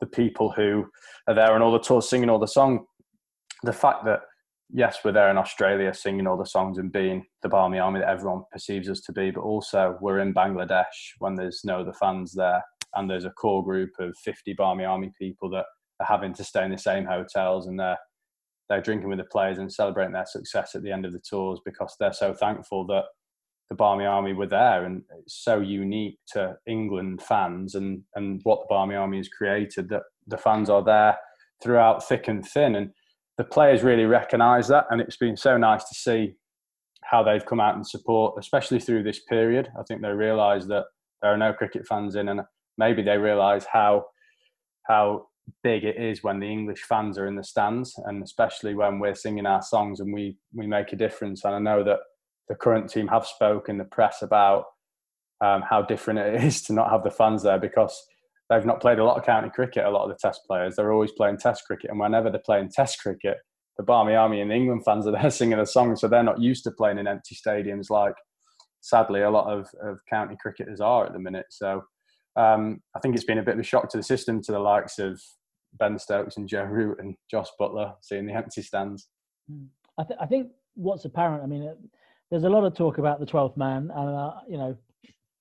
the people who are there on all the tours singing all the song. The fact that yes, we're there in Australia singing all the songs and being the Barmy Army that everyone perceives us to be, but also we're in Bangladesh when there's no other fans there and there's a core group of 50 Barmy Army people that are having to stay in the same hotels and they're they're drinking with the players and celebrating their success at the end of the tours because they're so thankful that the Barmy Army were there and it's so unique to England fans and and what the Barmy Army has created that the fans are there throughout thick and thin and the players really recognise that, and it's been so nice to see how they've come out and support, especially through this period. I think they realise that there are no cricket fans in, and maybe they realise how how big it is when the English fans are in the stands, and especially when we're singing our songs and we we make a difference. And I know that the current team have spoken in the press about um, how different it is to not have the fans there because they've not played a lot of county cricket. A lot of the Test players, they're always playing Test cricket, and whenever they're playing Test cricket, the Barmy Army and the England fans are there singing a song, so they're not used to playing in empty stadiums like sadly a lot of, of county cricketers are at the minute. So um, I think it's been a bit of a shock to the system to the likes of Ben Stokes and Joe Root and Josh Buttler seeing the empty stands. Hmm. I, th- I think what's apparent, I mean, there's a lot of talk about the 12th man, and uh, you know,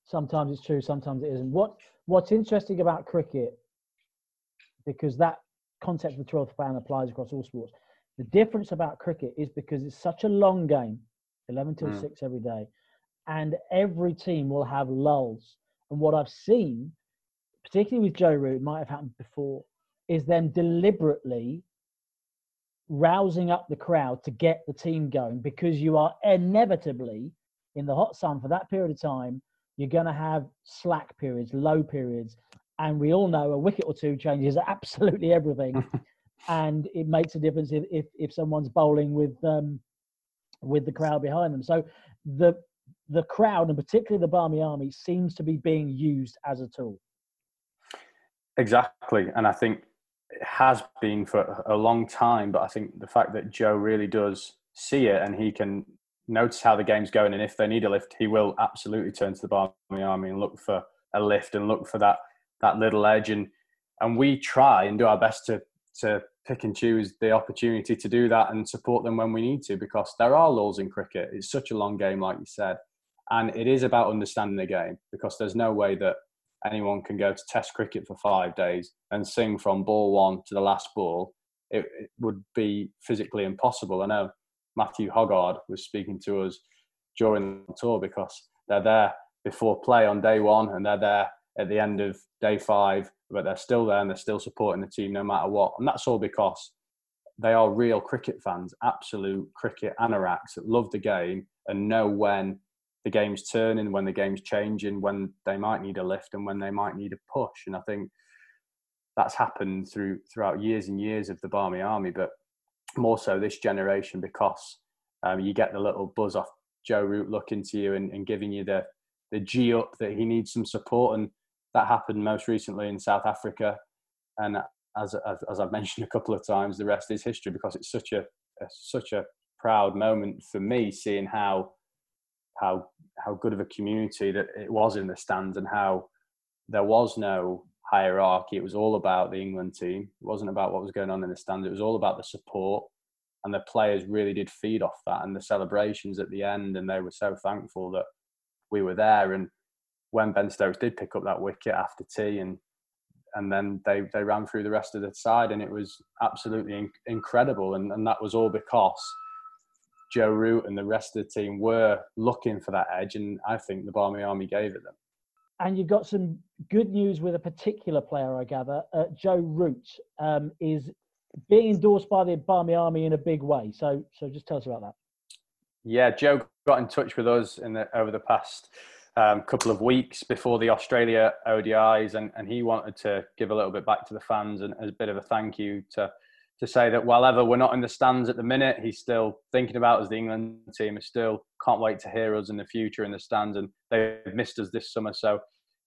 sometimes it's true, sometimes it isn't. What what's interesting about cricket, because that concept of the 12th man applies across all sports. The difference about cricket is because it's such a long game, 11 till mm. 6 every day, and every team will have lulls. And what I've seen, particularly with Joe Root, might have happened before, is them deliberately rousing up the crowd to get the team going because you are inevitably in the hot sun for that period of time you're going to have slack periods, low periods, and we all know a wicket or two changes absolutely everything, and it makes a difference if, if, if someone's bowling with um, with the crowd behind them. So the the crowd, and particularly the Barmy Army, seems to be being used as a tool. Exactly, and I think has been for a long time. But I think the fact that Joe really does see it and he can notice how the game's going, and if they need a lift, he will absolutely turn to the Barmy Army and look for a lift and look for that that little edge. And and we try and do our best to to pick and choose the opportunity to do that and support them when we need to, because there are laws in cricket. It's such a long game, like you said, and it is about understanding the game. Because there's no way that anyone can go to Test cricket for five days and sing from ball one to the last ball. It, it would be physically impossible. I know Matthew Hoggard was speaking to us during the tour because they're there before play on day one and they're there at the end of day five, but they're still there and they're still supporting the team no matter what. And that's all because they are real cricket fans, absolute cricket anoraks that love the game and know when the game's turning, when the game's changing, when they might need a lift and when they might need a push. And I think that's happened through throughout years and years of the Barmy Army. But more so this generation because um, you get the little buzz off Joe Root looking to you and, and giving you the the G up that he needs some support, and that happened most recently in South Africa. And as as I've mentioned a couple of times, the rest is history because it's such a, a such a proud moment for me seeing how how how good of a community that it was in the stands and how there was no hierarchy. It was all about the England team. It wasn't about what was going on in the stands. It was all about the support. And the players really did feed off that and the celebrations at the end. And they were so thankful that we were there. And when Ben Stokes did pick up that wicket after tea and and then they they ran through the rest of the side, and it was absolutely in, incredible. And and that was all because Joe Root and the rest of the team were looking for that edge, and I think the Barmy Army gave it them. And you've got some good news with a particular player, I gather. Uh, Joe Root um, is being endorsed by the Barmy Army in a big way. So, so just tell us about that. Yeah, Joe got in touch with us in the, over the past um, couple of weeks before the Australia ODIs, and, and he wanted to give a little bit back to the fans and as a bit of a thank you to to say that while ever we're not in the stands at the minute, he's still thinking about us. The England team is still can't wait to hear us in the future in the stands, and they've missed us this summer. So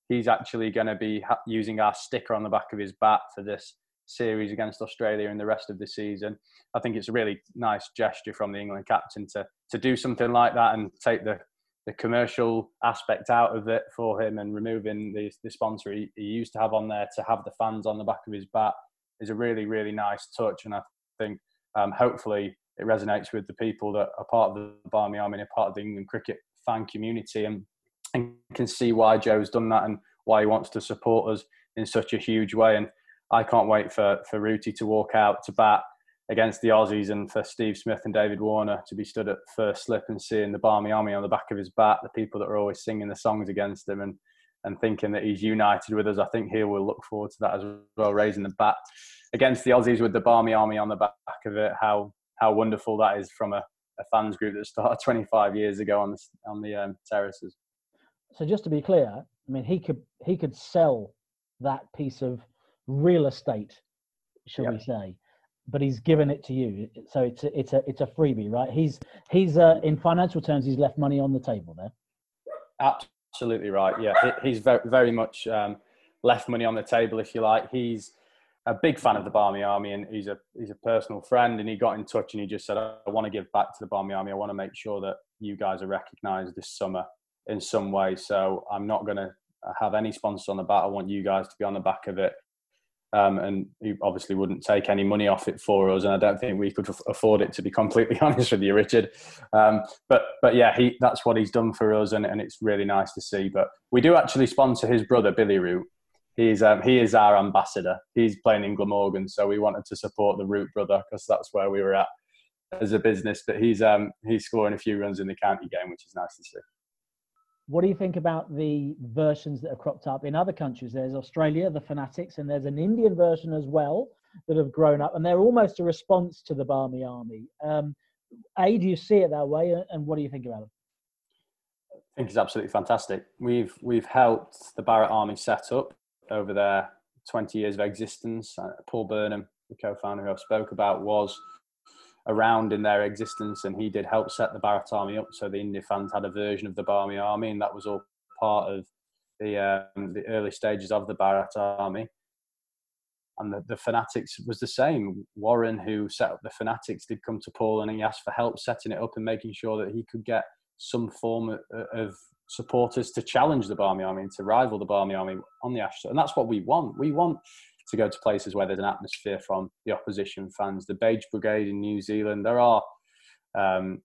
he's actually going to be using our sticker on the back of his bat for this series against Australia and the rest of the season. I think it's a really nice gesture from the England captain to to do something like that and take the the commercial aspect out of it for him and removing the, the sponsor he, he used to have on there to have the fans on the back of his bat is a really really nice touch and I think um, hopefully it resonates with the people that are part of the Barmy Army and part of the England cricket fan community and, and can see why Joe's done that and why he wants to support us in such a huge way. And I can't wait for for Rooty to walk out to bat against the Aussies and for Steve Smith and David Warner to be stood at first slip and seeing the Barmy Army on the back of his bat, the people that are always singing the songs against him and and thinking that he's united with us. I think he will look forward to that as well, raising the bat against the Aussies with the Barmy Army on the back of it. How how wonderful that is from a, a fans group that started 25 years ago on the on the um, terraces. So just to be clear, I mean he could he could sell that piece of real estate, shall yep. we say, but he's given it to you. So it's a, it's a it's a freebie, right? He's he's uh, in financial terms, he's left money on the table there. Absolutely right. Yeah, he's very very much um, left money on the table, if you like. He's a big fan of the Barmy Army, and he's a he's a personal friend. And he got in touch and he just said, "I want to give back to the Barmy Army. I want to make sure that you guys are recognised this summer in some way. So I'm not going to have any sponsors on the bat. I want you guys to be on the back of it um, and he obviously wouldn't take any money off it for us, and I don't think we could afford it to be completely honest with you, Richard. Um, but but yeah, he that's what he's done for us, and, and it's really nice to see. But we do actually sponsor his brother Billy Root. He's um, he is our ambassador. He's playing in Glamorgan, so we wanted to support the Root brother because that's where we were at as a business. But he's um, he's scoring a few runs in the county game, which is nice to see. What do you think about the versions that have cropped up in other countries? There's Australia, the Fanatics, and there's an Indian version as well that have grown up, and they're almost a response to the Barmy Army. Um, a, do you see it that way, and what do you think about it? I think it's absolutely fantastic. We've we've helped the Bharat Army set up over their 20 years of existence. Uh, Paul Burnham, the co-founder who I've spoke about, was around in their existence, and he did help set the Bharat Army up. So the India fans had a version of the Barmy Army, and that was all part of the um, the early stages of the Bharat Army. And the, the Fanatics was the same. Warren, who set up the Fanatics, did come to Paul and he asked for help setting it up and making sure that he could get some form of, of supporters to challenge the Barmy Army and to rival the Barmy Army on the Ashes. And that's what we want. We want to go to places where there's an atmosphere from the opposition fans. The Beige Brigade in New Zealand, there are um,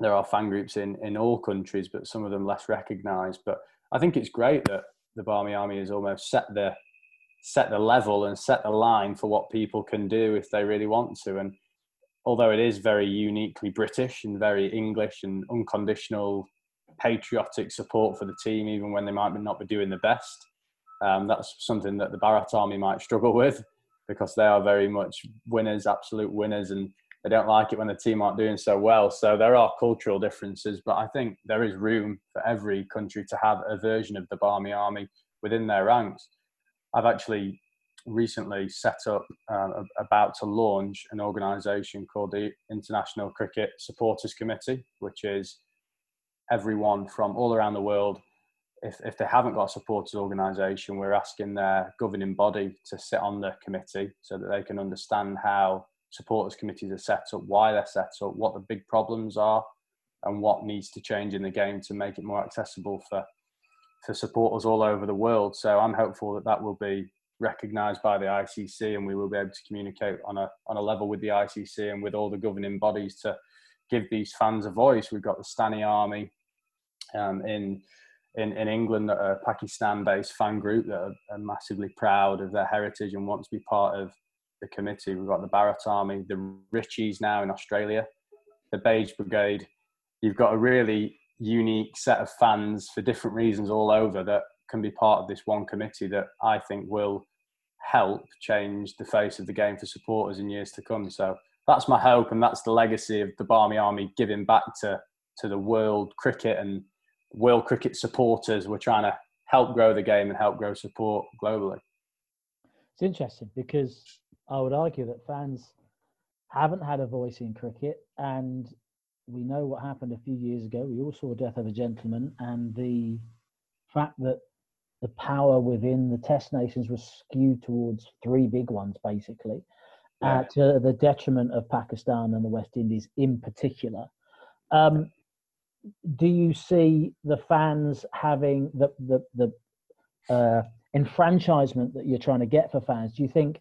there are fan groups in in all countries, but some of them less recognised. But I think it's great that the Barmy Army has almost set the set the level and set the line for what people can do if they really want to. And although it is very uniquely British and very English and unconditional patriotic support for the team, even when they might not be doing the best, um, that's something that the Bharat Army might struggle with because they are very much winners, absolute winners, and they don't like it when the team aren't doing so well. So there are cultural differences, but I think there is room for every country to have a version of the Barmy Army within their ranks. I've actually recently set up, uh, about to launch an organisation called the International Cricket Supporters Committee, which is everyone from all around the world if, if they haven't got a supporters organisation, we're asking their governing body to sit on the committee so that they can understand how supporters committees are set up, why they're set up, what the big problems are, and what needs to change in the game to make it more accessible for for supporters all over the world. So I'm hopeful that that will be recognised by the ICC, and we will be able to communicate on a on a level with the ICC and with all the governing bodies to give these fans a voice. We've got the Stani Army um, in in, in England that are a Pakistan-based fan group that are, are, massively proud of their heritage and want to be part of the committee. We've got the Bharat Army, the Richies now in Australia, the Beige Brigade. You've got a really unique set of fans for different reasons all over that can be part of this one committee that I think will help change the face of the game for supporters in years to come. So that's my hope, and that's the legacy of the Barmy Army giving back to to the world cricket and world cricket supporters. We're trying to help grow the game and help grow support globally. It's interesting because I would argue that fans haven't had a voice in cricket, and we know what happened a few years ago. We all saw Death of a Gentleman, and the fact that the power within the Test nations was skewed towards three big ones, basically, yeah. uh, the detriment of Pakistan and the West Indies in particular. Um, do you see the fans having the the the uh, enfranchisement that you're trying to get for fans? Do you think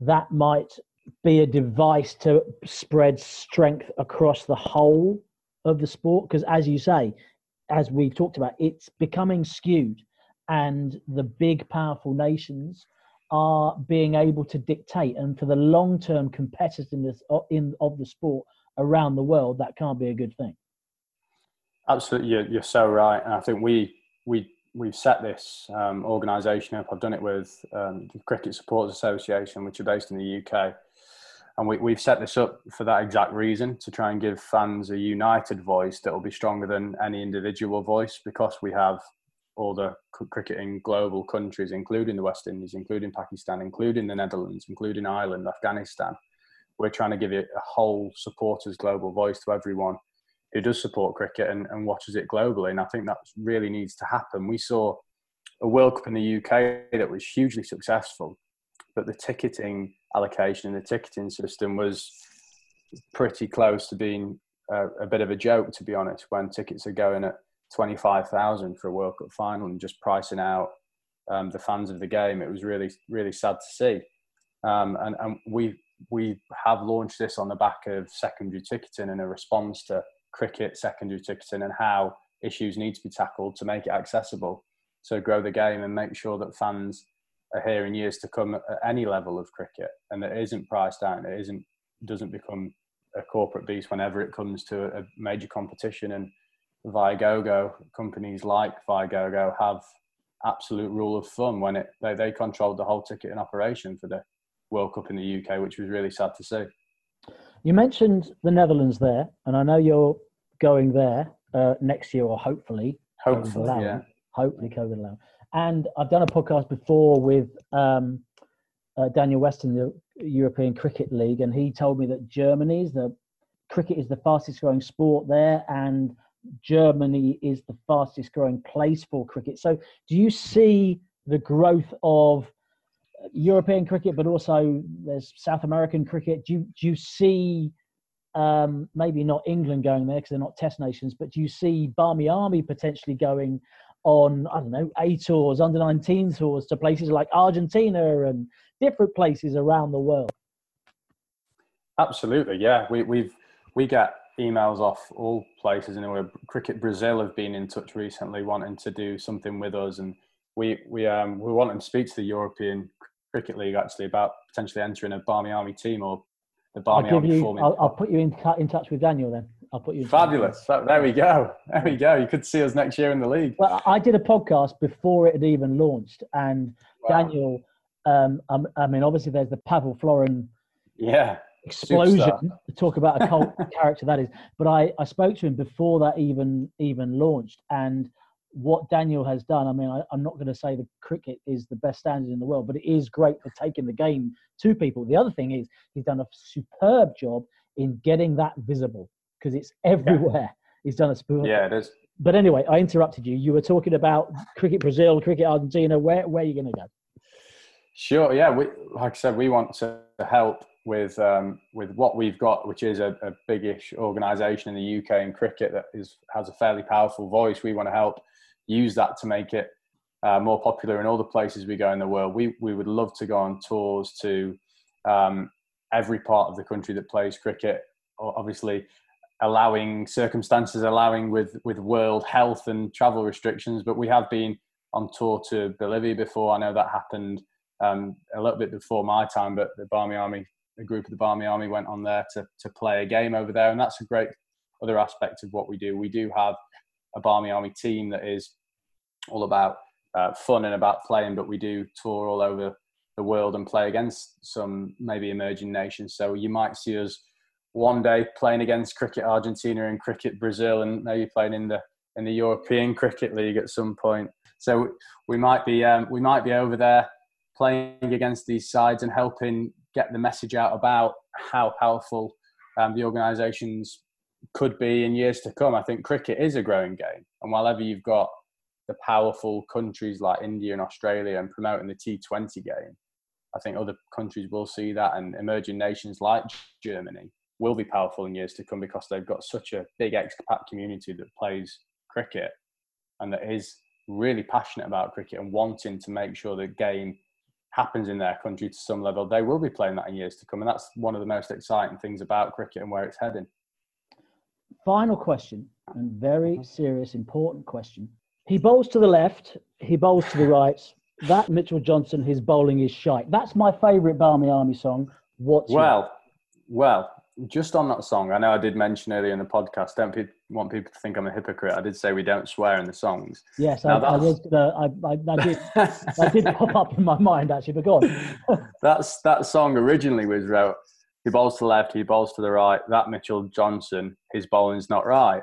that might be a device to spread strength across the whole of the sport? Because as you say, as we've talked about, it's becoming skewed, and the big powerful nations are being able to dictate. And for the long-term competitiveness of, in, of the sport around the world, that can't be a good thing. Absolutely, you're, you're so right, and I think we we we've set this um, organisation up. I've done it with um, the Cricket Supporters Association, which are based in the UK, and we, we've set this up for that exact reason to try and give fans a united voice that will be stronger than any individual voice because we have all the cricketing global countries, including the West Indies, including Pakistan, including the Netherlands, including Ireland, Afghanistan. We're trying to give it a whole supporters global voice to everyone who does support cricket and, and watches it globally. And I think that really needs to happen. We saw a World Cup in the UK that was hugely successful, but the ticketing allocation and the ticketing system was pretty close to being a, a bit of a joke, to be honest, when tickets are going at 25,000 for a World Cup final and just pricing out um, the fans of the game. It was really, really sad to see. Um, and, and we we have launched this on the back of secondary ticketing in a response to cricket secondary ticketing and how issues need to be tackled to make it accessible. To grow the game and make sure that fans are here in years to come at any level of cricket. And that it isn't priced out and it isn't doesn't become a corporate beast whenever it comes to a major competition. And Viagogo companies like Viagogo have absolute rule of thumb when it they, they controlled the whole ticketing operation for the World Cup in the UK, which was really sad to see. You mentioned the Netherlands there, and I know you're going there uh, next year, or hopefully, hopefully, yeah, hopefully COVID allowing. And I've done a podcast before with um, uh, Daniel Weston, the European Cricket League, and he told me that Germany's the cricket is the fastest growing sport there, and Germany is the fastest growing place for cricket. So, do you see the growth of European cricket, but also there's South American cricket. Do you, do you see um, maybe not England going there because they're not Test nations, but do you see Barmy Army potentially going on I don't know A tours, under 19 tours to places like Argentina and different places around the world? Absolutely, yeah. We, we've we get emails off all places. Anyway, Cricket Brazil have been in touch recently, wanting to do something with us, and we we um we want to speak to the European Cricket League actually about potentially entering a Barmy Army team or the Barmy Army you, I'll, I'll, put you in, in touch with Daniel then. I'll put you. in Fabulous. there we go. There we go. You could see us next year in the league. Well, I did a podcast before it had even launched, and wow. Daniel. Um, um, I mean, obviously, there's the Pavel Florin. Yeah. Explosion. To talk about a cult character that is, but I I spoke to him before that even even launched, and what Daniel has done, I mean, I, am not going to say the cricket is the best standard in the world, but it is great for taking the game to people. The other thing is he's done a superb job in getting that visible because it's everywhere. Yeah. He's done a superb. Yeah, it is. But anyway, I interrupted you. You were talking about cricket Brazil, cricket Argentina. Where where are you going to go? Sure. Yeah. We, like I said, we want to help with um, with what we've got, which is a, a biggish organisation in the UK in cricket that is has a fairly powerful voice. We want to help use that to make it uh, more popular in all the places we go in the world. We we would love to go on tours to um, every part of the country that plays cricket. Obviously, allowing circumstances allowing with with world health and travel restrictions. But we have been on tour to Bolivia before. I know that happened um, a little bit before my time, but the Barmy Army, a group of the Barmy Army, went on there to to play a game over there, and that's a great other aspect of what we do. We do have a Barmy Army team that is all about uh, fun and about playing, but we do tour all over the world and play against some maybe emerging nations. So you might see us one day playing against cricket Argentina and cricket Brazil, and maybe playing in the in the European Cricket League at some point. So we might be um, we might be over there playing against these sides and helping get the message out about how powerful um, the organisations could be in years to come. I think cricket is a growing game, and while you've got the powerful countries like India and Australia and promoting the T20 game, I think other countries will see that, and emerging nations like Germany will be powerful in years to come because they've got such a big expat community that plays cricket and that is really passionate about cricket and wanting to make sure the game happens in their country to some level. They will be playing that in years to come, and that's one of the most exciting things about cricket and where it's heading. Final question, and very mm-hmm. serious, important question. He bowls to the left, he bowls to the right. That Mitchell Johnson, his bowling is shite. That's my favourite Barmy Army song. What's well, your... well, just on that song, I know I did mention earlier in the podcast. Don't pe- want people to think I'm a hypocrite. I did say we don't swear in the songs. Yes, I, I, was. I, I, I, did. I did pop up in my mind actually, but go on. That's that song originally was wrote. He bowls to the left, he bowls to the right. That Mitchell Johnson, his bowling's not right.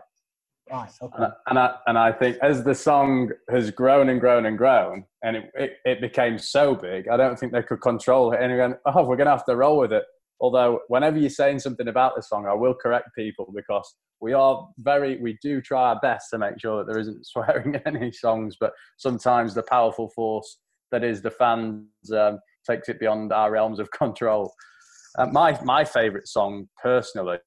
Right. Okay. And I, and I, and I think as the song has grown and grown and grown, and it, it, it became so big, I don't think they could control it. And again, oh, we're going to have to roll with it. Although, whenever you're saying something about the song, I will correct people because we are very, we do try our best to make sure that there isn't swearing in any songs, but sometimes the powerful force that is the fans um, takes it beyond our realms of control. Uh, my my favourite song, personally,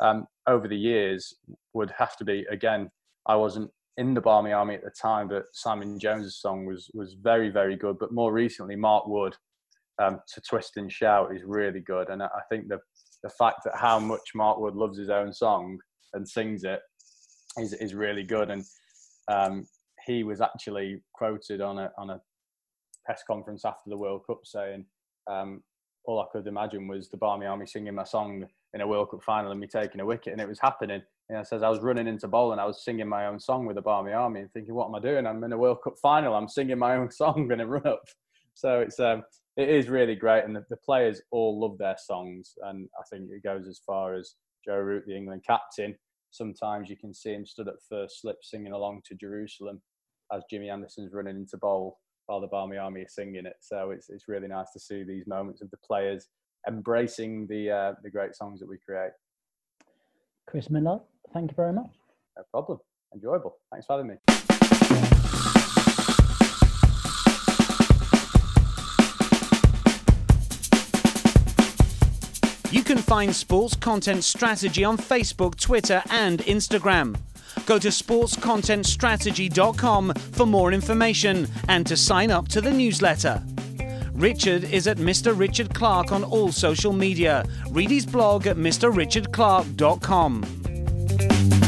um, over the years, would have to be again. I wasn't in the Barmy Army at the time, but Simon Jones's song was was very very good. But more recently, Mark Wood um, to twist and shout is really good. And I think the the fact that how much Mark Wood loves his own song and sings it is is really good. And um, he was actually quoted on a on a press conference after the World Cup saying, um, "All I could imagine was the Barmy Army singing my song in a World Cup final and me taking a wicket, and it was happening." And I says I was running into bowl and I was singing my own song with the Barmy Army and thinking, "What am I doing? I'm in a World Cup final. I'm singing my own song in a run up." So it's um, it is really great, and the, the, players all love their songs. And I think it goes as far as Joe Root, the England captain. Sometimes you can see him stood at first slip singing along to Jerusalem as Jimmy Anderson's running into bowl while the Barmy Army is singing it. So it's it's really nice to see these moments of the players embracing the uh, the great songs that we create. Chris Millard, thank you very much. No problem. Enjoyable. Thanks for having me. You can find Sports Content Strategy on Facebook, Twitter, and Instagram. Go to sportscontentstrategy.com for more information and to sign up to the newsletter. Richard is at Mr. Richard Clark on all social media. Read his blog at mrrichardclark.com.